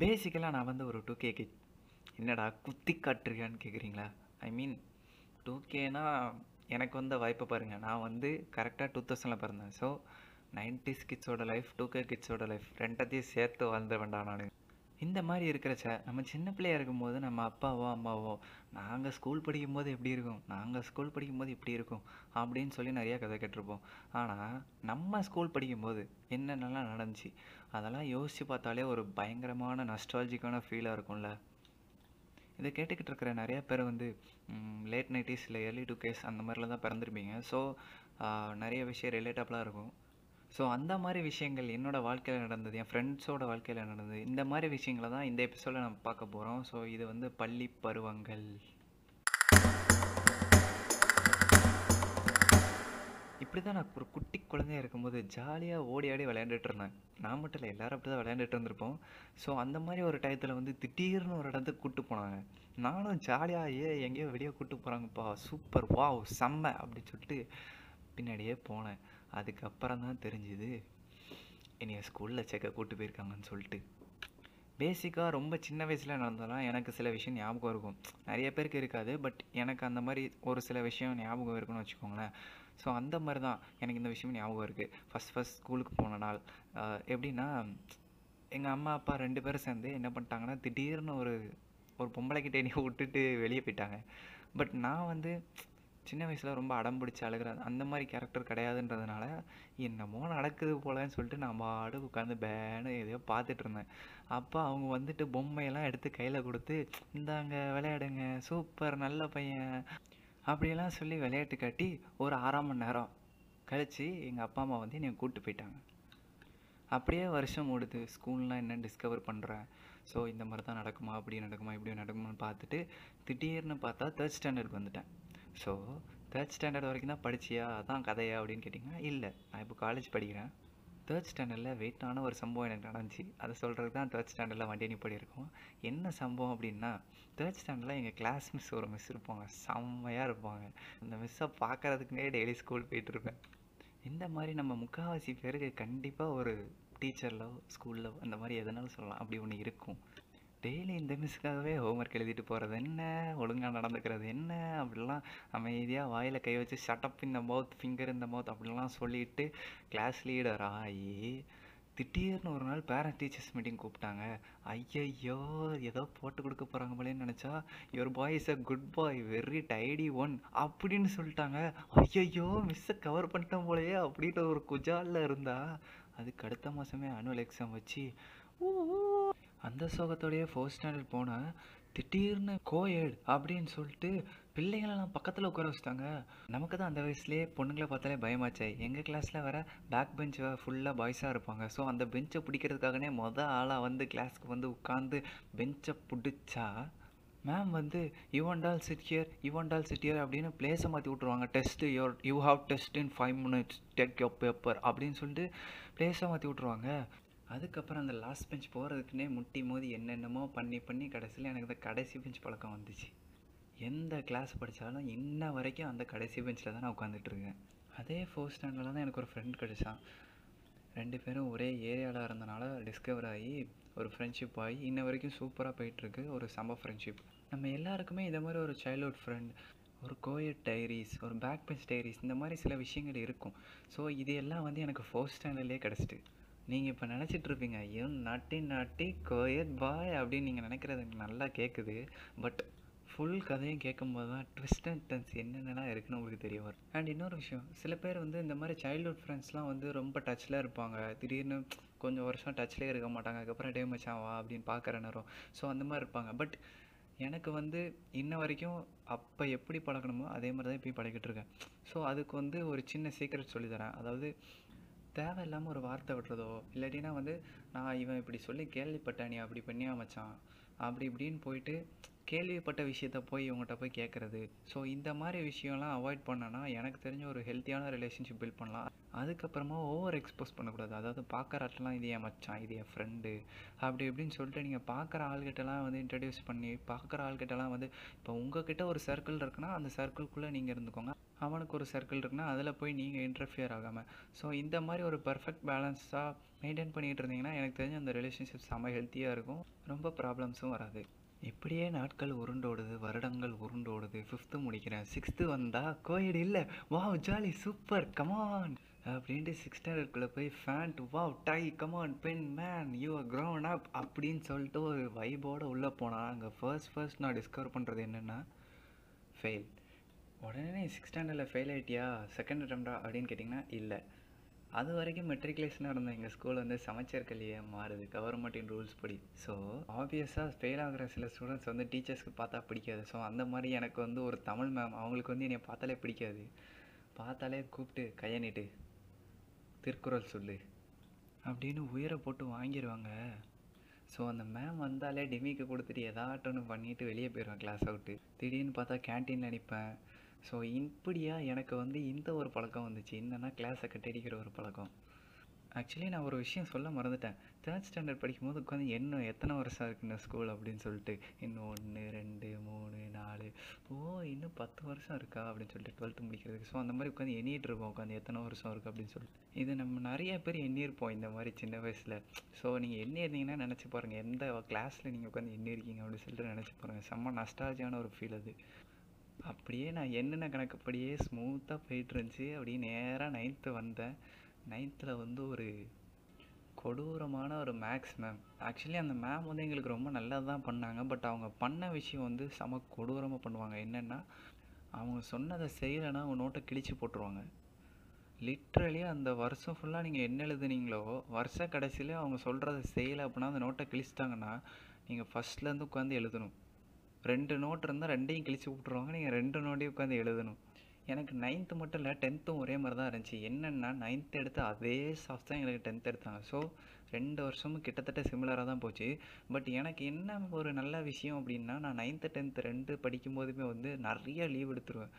பேசிக்கலாக நான் வந்து ஒரு டூ கே கிட் என்னடா குத்தி காட்டுறியான்னு கேட்குறீங்களா ஐ மீன் டூ கேனா எனக்கு வந்த வாய்ப்பை பாருங்கள் நான் வந்து கரெக்டாக டூ தௌசண்டில் பிறந்தேன். ஸோ நைன்டிஸ் கிட்ஸோட லைஃப் டூ கே கிட்ஸோட லைஃப் ரெண்டத்தையும் சேர்த்து வாழ்ந்து வேண்டாம் நான். இந்த மாதிரி இருக்கிறச்ச நம்ம சின்ன பிள்ளையா இருக்கும்போது நம்ம அப்பாவோ அம்மாவோ நாங்கள் ஸ்கூல் படிக்கும்போது எப்படி இருக்கும்? நாங்கள் ஸ்கூல் படிக்கும்போது இப்படி இருக்கும்? அப்படின்னு சொல்லி நிறையா கதை கேட்டிருப்போம். ஆனால் நம்ம ஸ்கூல் படிக்கும்போது என்னென்னலாம் நடந்துச்சு? அதெல்லாம் யோசித்து பார்த்தாலே ஒரு பயங்கரமான நஸ்டாலஜிக்கான ஃபீலாக இருக்கும்ல. இதை கேட்டுக்கிட்டு இருக்கிற நிறைய பேர் வந்து லேட் நைட்டிஸ் இல்லை ஏர்லி டூ கேஸ் அந்த மாதிரிலாம் தான் பிறந்திருப்பீங்க. ஸோ நிறைய விஷயம் ரிலேட்டபிளாக இருக்கும். ஸோ அந்த மாதிரி விஷயங்கள் என்னோடய வாழ்க்கையில் நடந்தது என் ஃப்ரெண்ட்ஸோட வாழ்க்கையில் நடந்தது இந்த மாதிரி விஷயங்களை தான் இந்த எபிசோடில் நம்ம பார்க்க போகிறோம் ஸோ இது வந்து பள்ளி பருவங்கள். இப்படி தான் நான் ஒரு குட்டி குழந்தையா இருக்கும்போது ஜாலியாக ஓடி ஆடி விளையாண்டுட்டு இருந்தேன். நான் மட்டும் இல்லை எல்லோரும் அப்படி தான் விளையாண்டுட்டு இருந்திருப்போம். ஸோ அந்த மாதிரி ஒரு டயத்தில் வந்து திடீர்னு ஒரு இடத்துக்கு கூப்பிட்டு போனாங்க. நானும் ஜாலியாக ஏ எங்கேயோ வெளியே கூப்பிட்டு போகிறாங்கப்பா சூப்பர். வாவ். செம்ம. அப்படின்னு சொல்லிட்டு பின்னாடியே போனேன். அதுக்கப்புறம் தான் தெரிஞ்சுது என்னைய ஸ்கூலில் செக்க கூட்டு போயிருக்காங்கன்னு சொல்லிட்டு. பேசிக்காக ரொம்ப சின்ன வயசில் நடந்தாலும் எனக்கு சில விஷயம் ஞாபகம் இருக்கும். நிறைய பேருக்கு இருக்காது பட் எனக்கு அந்த மாதிரி ஒரு சில விஷயம் ஞாபகம் இருக்குன்னு வச்சுக்கோங்களேன். ஸோ அந்த மாதிரி தான் எனக்கு இந்த விஷயம் ஞாபகம் இருக்குது ஃபஸ்ட் ஃபஸ்ட் ஸ்கூலுக்கு போன நாள். எப்படின்னா எங்கள் அம்மா அப்பா ரெண்டு பேரும் சேர்ந்து என்ன பண்ணிட்டாங்கன்னா திடீர்னு ஒரு ஒரு பொம்பளைக்கிட்ட என்னை விட்டுட்டு வெளியே போயிட்டாங்க. பட் நான் வந்து சின்ன வயசில் ரொம்ப அடம் பிடிச்சி அழுகிற அந்த மாதிரி கேரக்டர் கிடையாதுன்றதுனால என்னமோ நடக்குது போலன்னு சொல்லிட்டு நான் பாடு உட்காந்து பேனு எதையோ பார்த்துட்டு இருந்தேன். அப்போ அவங்க வந்துட்டு பொம்மையெல்லாம் எடுத்து கையில் கொடுத்து இந்தாங்க விளையாடுங்க சூப்பர் நல்ல பையன். அப்படியெல்லாம் சொல்லி விளையாட்டு காட்டி ஒரு ஆறாம் மணி நேரம் கழித்து எங்கள் அப்பா அம்மா வந்து என்னை கூப்பிட்டு போயிட்டாங்க. அப்படியே வருஷம் ஓடுது. ஸ்கூல்லாம் என்ன டிஸ்கவர் பண்ணுறேன் ஸோ இந்த மாதிரி தான் நடக்குமா? அப்படி நடக்குமா? இப்படி நடக்குமான்னு பார்த்துட்டு திடீர்னு பார்த்தா தேர்ட் ஸ்டாண்டர்ட் வந்துட்டேன். ஸோ தேர்ட் ஸ்டாண்டர்ட் வரைக்கும் தான் படிச்சியா? அதான் கதையா? அப்படின்னு கேட்டிங்கன்னா இல்லை. நான் இப்போ காலேஜ் படிக்கிறேன். தேர்ட் ஸ்டாண்டர்டில் வெயிட்டான ஒரு சம்பவம் எனக்கு நடந்துச்சு. அதை சொல்கிறது தான் தேர்ட் ஸ்டாண்டர்டில் வண்டி நிப்படி இருக்கும். என்ன சம்பவம் அப்படின்னா தேர்ட் ஸ்டாண்டர்டில் எங்கள் கிளாஸ் மிஸ் ஒரு மிஸ் இருப்பாங்க. செம்மையாக இருப்பாங்க. அந்த மிஸ்ஸை பார்க்குறதுக்குனே டெய்லி ஸ்கூல் போயிட்டுருப்பேன் இந்த மாதிரி நம்ம முக்கால்வாசி பேருக்கு கண்டிப்பாக ஒரு டீச்சர்லோ ஸ்கூலில் அந்த மாதிரி எதனாலும் சொல்லலாம். அப்படி ஒன்று இருக்கும். டெய்லி இந்த மிஸ்ஸுக்காகவே ஹோம்ஒர்க் எழுதிட்டு போகிறது என்ன? ஒழுங்காக நடந்துக்கிறது என்ன? அப்படிலாம் அமைதியாக வாயில் கை வச்சு ஷட்டப் இந்த மவுத் ஃபிங்கர் இந்த மவுத் அப்படிலாம் சொல்லிட்டு கிளாஸ் லீடர் ஆகி திடீர்னு ஒரு நாள் பேரண்ட் டீச்சர்ஸ் மீட்டிங் கூப்பிட்டாங்க. ஐயையோ ஏதோ போட்டு கொடுக்க போகிறாங்க போலேன்னு நினச்சா your boy is a good boy very tidy one அப்படின்னு சொல்லிட்டாங்க. ஐயையோ மிஸ்ஸை கவர் பண்ணிட்டோம் போலயே அப்படின்ற ஒரு குஜாலில் இருந்தா அதுக்கு அடுத்த மாதமே ஆனுவல் எக்ஸாம் வச்சு ஓ அந்த சோகத்தோடையே ஃபோர்த் ஸ்டாண்டர்ட் போனேன் திடீர்னு கோயட் அப்படின்னு சொல்லிட்டு பிள்ளைங்களெல்லாம் பக்கத்தில் உட்கார வச்சுட்டாங்க. நமக்கு தான் அந்த வயசுலேயே பொண்ணுங்களை பார்த்தாலே பயமாச்சே. எங்கள் கிளாஸில் வர பேக் பெஞ்ச் ஃபுல்லாக பாய்ஸாக இருப்பாங்க. ஸோ அந்த பெஞ்சை பிடிக்கிறதுக்காகனே மொதல் ஆளாக வந்து கிளாஸ்க்கு வந்து உட்காந்து பெஞ்சை பிடிச்சா மேம் வந்து you sit here all sit here sit here அப்படின்னு பிளேஸை மாற்றி விட்ருவாங்க test your you have test in five minutes take your paper அப்படின்னு சொல்லிட்டு பிளேஸை மாற்றி விட்ருவாங்க அதுக்கப்புறம் அந்த லாஸ்ட் பெஞ்ச் போகிறதுக்குனே முட்டி மோதி என்னென்னமோ பண்ணி பண்ணி கடைசியில் எனக்கு இந்த கடைசி பெஞ்ச் பழக்கம் வந்துச்சு. எந்த கிளாஸ் படித்தாலும் இன்ன வரைக்கும் அந்த கடைசி பெஞ்சில் தான் நான் உட்காந்துட்ருக்கேன் அதே ஃபோர்த் ஸ்டாண்டர்டில் தான் எனக்கு ஒரு ஃப்ரெண்ட் கிடைச்சான். ரெண்டு பேரும் ஒரே ஏரியாவில் இருந்தனால டிஸ்கவர் ஆகி ஒரு ஃப்ரெண்ட்ஷிப் ஆகி இன்ன வரைக்கும் சூப்பராக போயிட்டுருக்கு ஒரு சம ஃப்ரெண்ட்ஷிப் நம்ம எல்லாருக்குமே இந்த மாதிரி ஒரு சைல்ட்ஹுட் ஃப்ரெண்ட் ஒரு கோயட் டைரிஸ் ஒரு பேக் பெஞ்ச் டைரிஸ் இந்த மாதிரி சில விஷயங்கள் இருக்கும். ஸோ இது எல்லாம் வந்து எனக்கு ஃபோர்த் ஸ்டாண்டர்ட்லேயே கிடச்சிட்டு. நீங்கள் இப்போ நினச்சிட்ருப்பீங்க ஐயோ நாட்டி நாட்டி கோயட் பாய் அப்படின்னு நீங்கள் நினைக்கிறது எனக்கு நல்லா கேட்குது பட் ஃபுல் கதையும் கேட்கும்போது தான் ட்விஸ்ட் அண்ட் டென்ஸ் என்னென்னலாம் இருக்குன்னு உங்களுக்கு தெரிய வரும். அண்ட் இன்னொரு விஷயம் சில பேர் வந்து இந்த மாதிரி சைல்ட்ஹுட் ஃப்ரெண்ட்ஸ்லாம் வந்து ரொம்ப டச்சில் இருப்பாங்க. திடீர்னு கொஞ்சம் வருஷம் டச்லேயே இருக்க மாட்டாங்க. அதுக்கப்புறம் டே மச்சான் வா அப்படின்னு பார்க்குற நேரம். ஸோ அந்த மாதிரி இருப்பாங்க. பட் எனக்கு வந்து இன்ன வரைக்கும் அப்போ எப்படி பழகணுமோ அதே மாதிரி தான் இப்போயும் பழகிட்டு இருக்கேன். ஸோ அதுக்கு வந்து ஒரு சின்ன சீக்ரெட் சொல்லித்தரேன் அதாவது தேவையில்லாமல் ஒரு வார்த்தை விடுறதோ இல்லாட்டினா வந்து நான் இவன் இப்படி சொல்லி கேள்விப்பட்டானே நீ அப்படி பண்ணியா மச்சான்? அப்படி இப்படின்னு போயிட்டு கேள்விப்பட்ட விஷயத்த போய் இவங்ககிட்ட போய் கேட்குறது ஸோ இந்த மாதிரி விஷயம்லாம் அவாய்ட் பண்ணனா எனக்கு தெரிஞ்ச ஒரு ஹெல்த்தியான ரிலேஷன்ஷிப் பில்ட் பண்ணலாம். அதுக்கப்புறமா ஓவர் எக்ஸ்போஸ் பண்ணக்கூடாது. அதாவது பார்க்குற ஆட்டெல்லாம் இது என் மச்சான் இது என் ஃப்ரெண்டு அப்படி இப்படின்னு சொல்லிட்டு நீங்கள் பார்க்குற ஆள்கிட்டலாம் வந்து இன்ட்ரடியூஸ் பண்ணி பார்க்குற ஆள்கிட்டலாம் வந்து இப்போ உங்ககிட்ட ஒரு சர்க்கிள் இருக்குன்னா அந்த சர்க்கிள்குள்ளே நீங்கள் இருந்துக்கோங்க. அவனுக்கு ஒரு சர்க்கிள் இருக்குன்னா அதில் போய் நீங்கள் இன்டர்ஃபியர் ஆகாமல் ஸோ இந்த மாதிரி ஒரு பர்ஃபெக்ட் பேலன்ஸாக மெயின்டைன் பண்ணிகிட்டு இருந்தீங்கன்னா எனக்கு தெரிஞ்ச அந்த ரிலேஷன்ஷிப் செம்ம ஹெல்த்தியாக இருக்கும். ரொம்ப ப்ராப்ளம்ஸும் வராது. இப்படியே நாட்கள் உருண்டோடுது வருடங்கள் உருண்டோடுது. ஃபிஃப்த்து முடிக்கிறேன். சிக்ஸ்த்து வந்தால் கோயிட் இல்லை. Wow jolly super come on அப்படின்ட்டு சிக்ஸ் ஸ்டாண்டர்ட்குள்ளே போய் ஃபேண்ட் wow tie come on pen man you are grown up அப்படின்னு சொல்லிட்டு ஒரு வைபோடு உள்ளே போனால் அங்கே ஃபர்ஸ்ட் ஃபர்ஸ்ட் நான் டிஸ்கவர் பண்ணுறது என்னென்னா ஃபெயில் உடனே சிக்ஸ் ஸ்டாண்டர்டில் ஃபெயில் ஆகிட்டியா செகண்ட் அட்டம்டா அப்படின்னு கேட்டிங்கன்னா இல்லை. அது வரைக்கும் மெட்ரிகுலேஷனாக இருந்த எங்கள் ஸ்கூல் வந்து சமைச்சர் கல்வியாக மாறுது கவர்மெண்ட்டின் ரூல்ஸ் படி. ஸோ ஆப்வியஸாக ஃபெயில் ஆகிற சில ஸ்டூடெண்ட்ஸ் வந்து டீச்சர்ஸ்க்கு பார்த்தா பிடிக்காது. ஸோ அந்த மாதிரி எனக்கு வந்து ஒரு தமிழ் மேம் அவங்களுக்கு வந்து என்னை பார்த்தாலே பிடிக்காது. பார்த்தாலே கூப்பிட்டு கையை நீட்டு. திருக்குறள் சொல்லு. அப்படின்னு உயிரை போட்டு வாங்கிடுவாங்க ஸோ அந்த மேம் வந்தாலே டிமிக்கு கொடுத்துட்டு எதாட்டொன்று பண்ணிட்டு வெளியே போயிடுவேன் கிளாஸ் அவுட்டு திடீர்னு பார்த்தா கேன்டீனில் நிற்பேன் ஸோ இப்படியா எனக்கு வந்து இந்த ஒரு பழக்கம் வந்துச்சு. என்னென்னா கிளாஸை கட்டடிக்கிற ஒரு பழக்கம். ஆக்சுவலி நான் ஒரு விஷயம் சொல்ல மறந்துட்டேன். தேர்ட் ஸ்டாண்டர்ட் படிக்கும்போது உட்காந்து இன்னும் எத்தனை வருஷம் இருக்கு ஸ்கூல் அப்படின்னு சொல்லிட்டு இன்னும் ஒன்று ரெண்டு மூணு நாலு. ஓ இன்னும் பத்து வருஷம் இருக்கா? அப்படின்னு சொல்லிட்டு டுவெல்த்து முடிக்கிறதுக்கு. ஸோ அந்த மாதிரி உட்காந்து எண்ணிட்டு இருப்போம். உட்காந்து எத்தனை வருஷம் இருக்குது அப்படின்னு சொல்லிட்டு. இது நம்ம நிறைய பேர் எண்ணியிருப்போம் இந்த மாதிரி சின்ன வயசில். ஸோ நீங்கள் எண்ணிருந்தீங்கன்னா நினச்சி பாருங்கள் எந்த கிளாஸில் நீங்கள் உட்காந்து எண்ணிருக்கீங்க அப்படின்னு சொல்லிட்டு நினச்சி பாருங்கள் செம்ம நஸ்டாலஜியான ஒரு ஃபீல் அது. அப்படியே நான் என்னென்ன கணக்குப்படியே ஸ்மூத்தாக போயிட்டுருந்துச்சி. அப்படியே நேராக நைன்த்து வந்தேன். நைன்த்தில் வந்து ஒரு கொடூரமான ஒரு மேக்ஸ் மேம் ஆக்சுவலி அந்த மேம் வந்து எங்களுக்கு ரொம்ப நல்லது தான் பண்ணாங்க. பட் அவங்க பண்ண விஷயம் வந்து செம கொடூரமாக பண்ணுவாங்க. என்னென்னா அவங்க சொன்னதை செய்யலைன்னா அவங்க நோட்டை கிழிச்சு போட்டுருவாங்க. லிட்ரலி அந்த வருஷம் ஃபுல்லாக நீங்கள் என்ன எழுதுனீங்களோ வருஷ கடைசியில் அவங்க சொல்கிறத செய்யலை அப்படின்னா அந்த நோட்டை கிழிச்சிட்டாங்கன்னா நீங்கள் ஃபஸ்ட்லேருந்து உட்காந்து எழுதணும். ரெண்டு நோட் இருந்தால் ரெண்டையும் கிழிச்சு விட்ருவாங்க நீங்கள் ரெண்டு நோட்டையும் உட்காந்து எழுதணும். எனக்கு நைன்த்து மட்டும் இல்லை டென்த்தும் ஒரே மாதிரி தான் இருந்துச்சு. என்னென்னா நைன்த்து எடுத்து அதே ஸ்டாஃப் தான் எங்களுக்கு டென்த் எடுத்தாங்க. ஸோ ரெண்டு வருஷமும் கிட்டத்தட்ட சிமிலராக தான் போச்சு. பட் எனக்கு என்ன ஒரு நல்ல விஷயம் அப்படின்னா நான் நைன்த்து டென்த்து ரெண்டு படிக்கும்போதுமே வந்து நிறைய லீவ் எடுத்துருவேன்.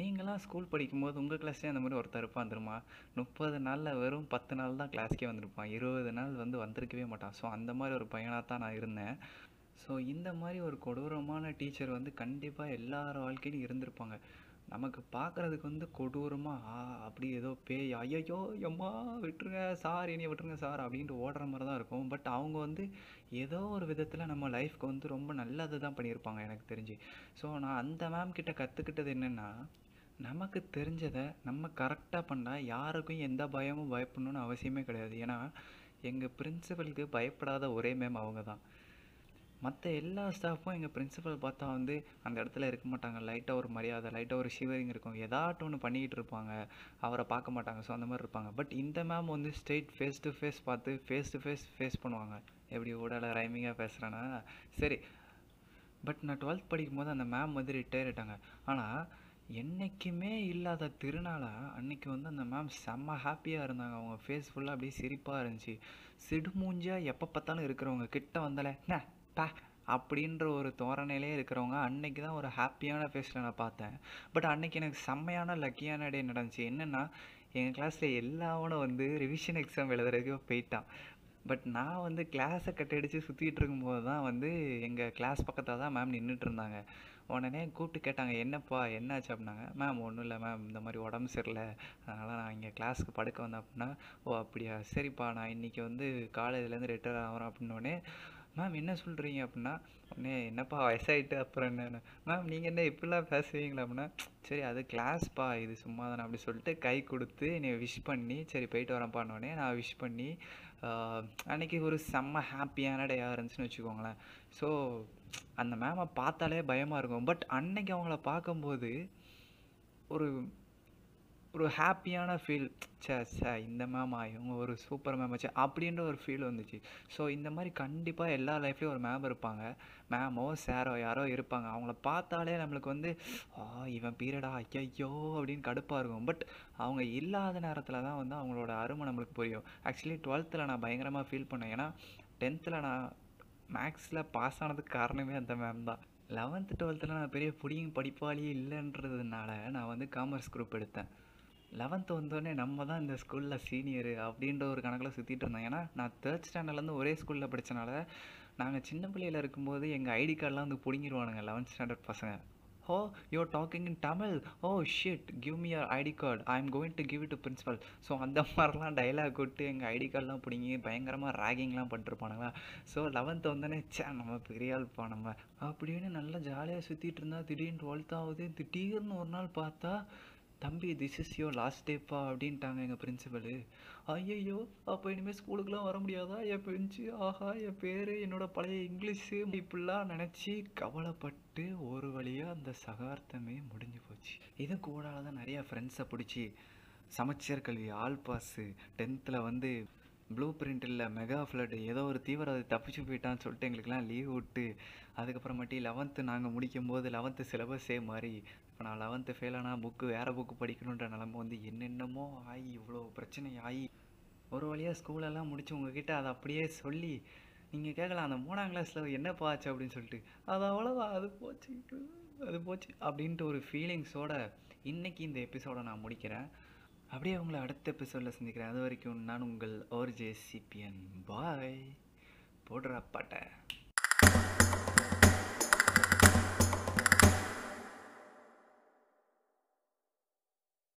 நீங்களாம் ஸ்கூல் படிக்கும்போது உங்கள் கிளாஸ்லேயே அந்த மாதிரி ஒருத்தர் இருப்பான் தெரியுமா? முப்பது நாளில் வெறும் பத்து நாள் தான் கிளாஸ்க்கே வந்திருப்பான். இருபது நாள் வந்து வந்திருக்கவே மாட்டான். ஸோ அந்த மாதிரி ஒரு பையனாக தான் நான் இருந்தேன். ஸோ இந்த மாதிரி ஒரு கொடூரமான டீச்சர் வந்து கண்டிப்பாக எல்லார் வாழ்க்கையிலும் இருந்திருப்பாங்க. நமக்கு பார்க்குறதுக்கு வந்து கொடூரமாக ஆ அப்படி ஏதோ பேய் ஐயோ எம்மா விட்டுருங்க சார் என்னைய விட்டுருங்க சார் அப்படின்ட்டு ஓடுற மாதிரி தான் இருக்கும். பட் அவங்க வந்து ஏதோ ஒரு விதத்தில் நம்ம லைஃப்க்கு வந்து ரொம்ப நல்லது தான் பண்ணியிருப்பாங்க எனக்கு தெரிஞ்சு. ஸோ நான் அந்த மேம் கிட்ட கற்றுக்கிட்டது என்னென்னா நமக்கு தெரிஞ்சதை நம்ம கரெக்டாக பண்ணால் யாருக்கும் எந்த பயமும் பயப்படணும்னு அவசியமே கிடையாது. ஏன்னா எங்கள் பிரின்சிபலுக்கு பயப்படாத ஒரே மேம் அவங்க தான். மற்ற எல்லா ஸ்டாஃப்பும் எங்கள் பிரின்சிபல் பார்த்தா வந்து அந்த இடத்துல இருக்க மாட்டாங்க. லைட்டாக ஒரு மரியாதை லைட்டாக ஒரு ஷிவரிங் இருக்கும். ஏதாட்டும் ஒன்று பண்ணிக்கிட்டு இருப்பாங்க. அவரை பார்க்க மாட்டாங்க. ஸோ அந்த மாதிரி இருப்பாங்க. பட் இந்த மேம் வந்து ஸ்ட்ரெயிட் ஃபேஸ் டு ஃபேஸ் பார்த்து ஃபேஸ் டு ஃபேஸ் ஃபேஸ் பண்ணுவாங்க. எப்படி ஊடல ரைமிங்காக பேசுகிறேன்னா சரி. பட் நான் டுவெல்த் படிக்கும்போது அந்த மேம் வந்து ரிட்டையர் ஆகிட்டாங்க ஆனால் என்றைக்குமே இல்லாத திருநாளாக அன்னைக்கு வந்து அந்த மேம் செம்ம ஹாப்பியாக இருந்தாங்க. அவங்க ஃபேஸ் ஃபுல்லாக அப்படியே சிரிப்பாக இருந்துச்சு. சிடுமூஞ்சியாக எப்போ பார்த்தாலும் இருக்கிறவங்க கிட்ட வந்தலை என்ன பா அப்படின்ற ஒரு தோரணையிலே இருக்கிறவங்க அன்னைக்கு தான் ஒரு ஹாப்பியான ஃபேஸில் நான் பார்த்தேன். பட் அன்னைக்கு எனக்கு செம்மையான லக்கியான டே நடந்துச்சு. என்னென்னா எங்கள் கிளாஸில் எல்லாவனும் வந்து ரிவிஷன் எக்ஸாம் எழுதுறதுக்கு போயிட்டான். பட் நான் வந்து கிளாஸை கட்டடிச்சு சுற்றிட்டு இருக்கும்போது தான் வந்து எங்கள் கிளாஸ் பக்கத்தில் தான் மேம் நின்றுட்டு இருந்தாங்க. உடனே கூப்பிட்டு கேட்டாங்க என்னப்பா என்னாச்சு? அப்படின்னாங்க. மேம் ஒன்றும் இல்லை மேம் இந்த மாதிரி உடம்பு சரியில்லை. அதனால் நான் இங்கே கிளாஸ்க்கு படுக்க வந்தேன். அப்படின்னா ஓ அப்படியா? சரிப்பா. நான் இன்றைக்கி வந்து காலேஜ்லேருந்து ரிட்டையர் ஆகிறேன். அப்படின்னோடனே மேம் என்ன சொல்கிறீங்க அப்படின்னா உடனே என்னப்பா வயசாயிட்டு அப்புறம் என்ன மேம் நீங்கள் என்ன இப்படிலாம் பேசுவீங்களா அப்படின்னா சரி அது கிளாஸ்ப்பா இது சும்மா தானே அப்படி சொல்லிட்டு கை கொடுத்து என்னை விஷ் பண்ணி சரி போயிட்டு வரேன்ப்பான்னொடனே நான் விஷ் பண்ணி அன்றைக்கி ஒரு செம்ம ஹாப்பியான டேயாக இருந்துச்சுன்னு வச்சுக்கோங்களேன். ஸோ அந்த மேமை பார்த்தாலே பயமாக இருக்கும். பட் அன்னைக்கு அவங்கள பார்க்கும்போது ஒரு ஒரு ஹாப்பியான ஃபீல் சே சே இந்த மேமா இவங்க ஒரு சூப்பர் மேம் வச்சு அப்படின்ற ஒரு ஃபீல் வந்துச்சு. ஸோ இந்த மாதிரி கண்டிப்பாக எல்லா லைஃப்லேயும் ஒரு மேம் இருப்பாங்க. மேமோ சாரோ யாரோ இருப்பாங்க. அவங்கள பார்த்தாலே நம்மளுக்கு வந்து ஆ இவன் பீரியடா ஐயோ அப்படின்னு கடுப்பாக இருக்கும். பட் அவங்க இல்லாத நேரத்தில் தான் வந்து அவங்களோட அருமை நம்மளுக்கு புரியும். ஆக்சுவலி டுவெல்த்தில் நான் பயங்கரமாக ஃபீல் பண்ணேன். ஏன்னா டென்த்தில் நான் மேக்ஸில் பாஸ் ஆனதுக்கு காரணமே அந்த மேம் தான். லெவன்த்து டுவெல்த்தில் நான் பெரிய புடியும் படிப்பாளியே இல்லைன்றதுனால நான் வந்து காமர்ஸ் குரூப் எடுத்தேன். லெவன்த்து வந்தோடனே நம்ம தான் இந்த ஸ்கூலில் சீனியரு அப்படின்ற ஒரு கணக்கில் சுற்றிட்டு இருந்தோம். ஏன்னா நான் தேர்ட் ஸ்டாண்டர்ட்லேருந்து ஒரே ஸ்கூலில் படித்தனால நாங்கள் சின்ன பிள்ளையில் இருக்கும்போது எங்கள் ஐடி கார்டெலாம் வந்து பிடுங்கிடுவானுங்க லெவன்த் ஸ்டாண்டர்ட் பசங்க. ஓ you talking in Tamil oh shit give me your ID card I am going to give it to principal so அந்த மாதிரிலாம் டைலாக் விட்டு எங்கள் ஐடி கார்டெலாம் பிடிங்கி பயங்கரமாக ரேகிங்லாம் பண்ணிருப்பானுங்களா ஸோ லெவன்த்து வந்தோடனே சே நம்ம பெரிய ஆள்ப்பா நம்ம. அப்படின்னு நல்லா ஜாலியாக சுற்றிட்டு இருந்தால் திடீர்னு டுவெல்த் ஆகுது. திடீர்னு ஒரு நாள் பார்த்தா தம்பி திஸ் இஸ் யோ லாஸ்ட் டேப்பா அப்படின்ட்டாங்க எங்கள் பிரின்சிபலு ஐயையோ அப்போ இனிமேல் ஸ்கூலுக்குலாம் வர முடியாதா? என் பெஞ்சு ஆஹா என் பேர் என்னோடய பழைய இங்கிலீஷு. இப்படிலாம் நினச்சி கவலைப்பட்டு ஒரு வழியாக அந்த சகார்த்தமே முடிஞ்சு போச்சு. இது கூடால தான் நிறையா ஃப்ரெண்ட்ஸை பிடிச்சி சமச்சீர் கல்வி ஆல் பாஸு டென்த்தில் வந்து ப்ளூ பிரிண்ட் இல்லை மெகா ஃப்ளட்டு ஏதோ ஒரு தீவிரவாதி தப்பிச்சு போயிட்டான்னு சொல்லிட்டு எங்களுக்கெல்லாம் லீவ் விட்டு அதுக்கப்புறமாட்டி லெவன்த்து நாங்கள் முடிக்கும் போது லெவன்த்து சிலபஸே மாதிரி இப்போ நான் லெவன்த்து ஃபெயில் ஆனால் புக்கு வேறு புக்கு படிக்கணுன்ற நிலமை வந்து என்னென்னமோ ஆகி இவ்வளோ பிரச்சனை ஆகி ஒரு வழியாக ஸ்கூலெல்லாம் முடிச்சு உங்ககிட்ட அதை அப்படியே சொல்லி நீங்கள் கேட்கலாம் அந்த மூணாம் கிளாஸில் என்னப்பா ஆச்சு அப்படின்னு சொல்லிட்டு அது அவ்வளோதான் அது போச்சு அது போச்சு அப்படின்ட்டு ஒரு ஃபீலிங்ஸோட இன்றைக்கி இந்த எபிசோடை நான் முடிக்கிறேன். அப்படியே உங்களை அடுத்த எபிசோடில் சந்திக்கிறேன். அது வரைக்கும் நான் உங்கள் ஓர்ஜே சிபிஎன் பாய் போடுற பாட்டை.